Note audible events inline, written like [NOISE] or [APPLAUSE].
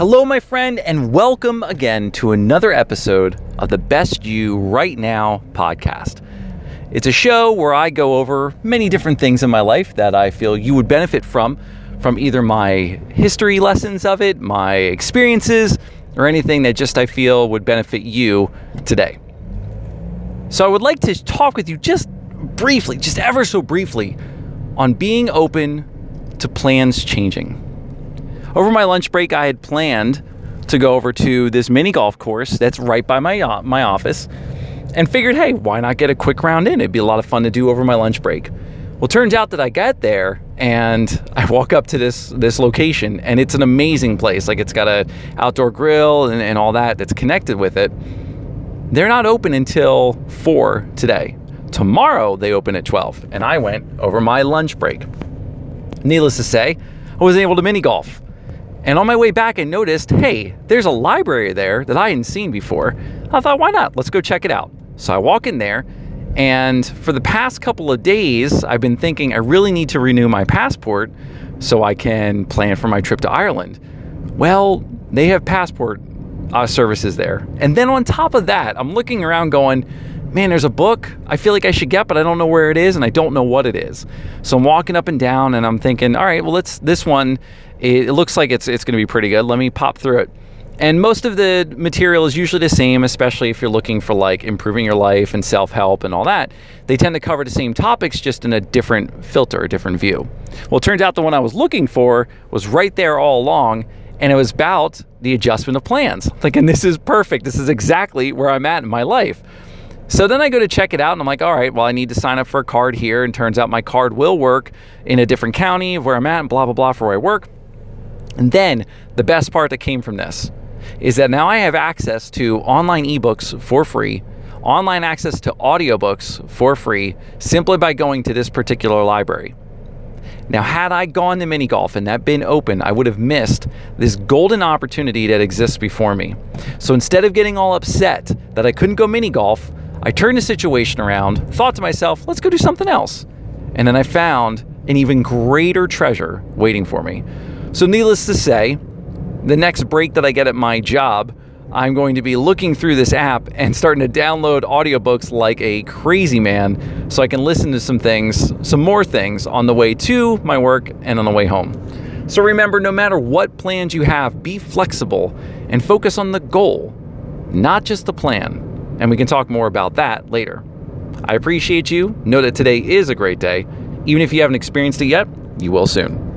Hello, my friend, and welcome again to another episode of the Best You Right Now podcast. It's a show where I go over many different things in my life that I feel you would benefit from, from either my history lessons of it, my experiences, or anything that just I feel would benefit you today. So I would like to talk with you just briefly, just ever so briefly, on being open to plans changing. Over my lunch break, I had planned to go over to this mini golf course that's right by my uh, my office, and figured, hey, why not get a quick round in? It'd be a lot of fun to do over my lunch break. Well, turns out that I get there and [LAUGHS] I walk up to this this location, and it's an amazing place. Like it's got a outdoor grill and, and all that that's connected with it. They're not open until four today. Tomorrow they open at 12, and I went over my lunch break. Needless to say, I was able to mini golf. And on my way back, I noticed, hey, there's a library there that I hadn't seen before. I thought, why not? Let's go check it out. So I walk in there, and for the past couple of days, I've been thinking I really need to renew my passport so I can plan for my trip to Ireland. Well, they have passport uh, services there. And then on top of that, I'm looking around going, man, there's a book I feel like I should get, but I don't know where it is and I don't know what it is. So I'm walking up and down and I'm thinking, all right, well, let's this one. It, looks like it's it's going to be pretty good. Let me pop through it. And most of the material is usually the same, especially if you're looking for like improving your life and self help and all that. They tend to cover the same topics just in a different filter, a different view. Well, it turns out the one I was looking for was right there all along, and it was about the adjustment of plans. Thinking, this is perfect. This is exactly where I'm at in my life. So then I go to check it out and I'm like, all right, well, I need to sign up for a card here. And turns out my card will work in a different county of where I'm at and blah, blah, blah for where I work. And then the best part that came from this is that now I have access to online ebooks for free, online access to audiobooks for free, simply by going to this particular library. Now, had I gone to mini golf and that been open, I would have missed this golden opportunity that exists before me. So instead of getting all upset that I couldn't go mini golf, I turned the situation around, thought to myself, let's go do something else. And then I found an even greater treasure waiting for me. So, needless to say, the next break that I get at my job, I'm going to be looking through this app and starting to download audiobooks like a crazy man so I can listen to some things, some more things on the way to my work and on the way home. So remember, no matter what plans you have, be flexible and focus on the goal, not just the plan and we can talk more about that later. I appreciate you. Know that today is a great day. Even if you haven't experienced it yet, you will soon.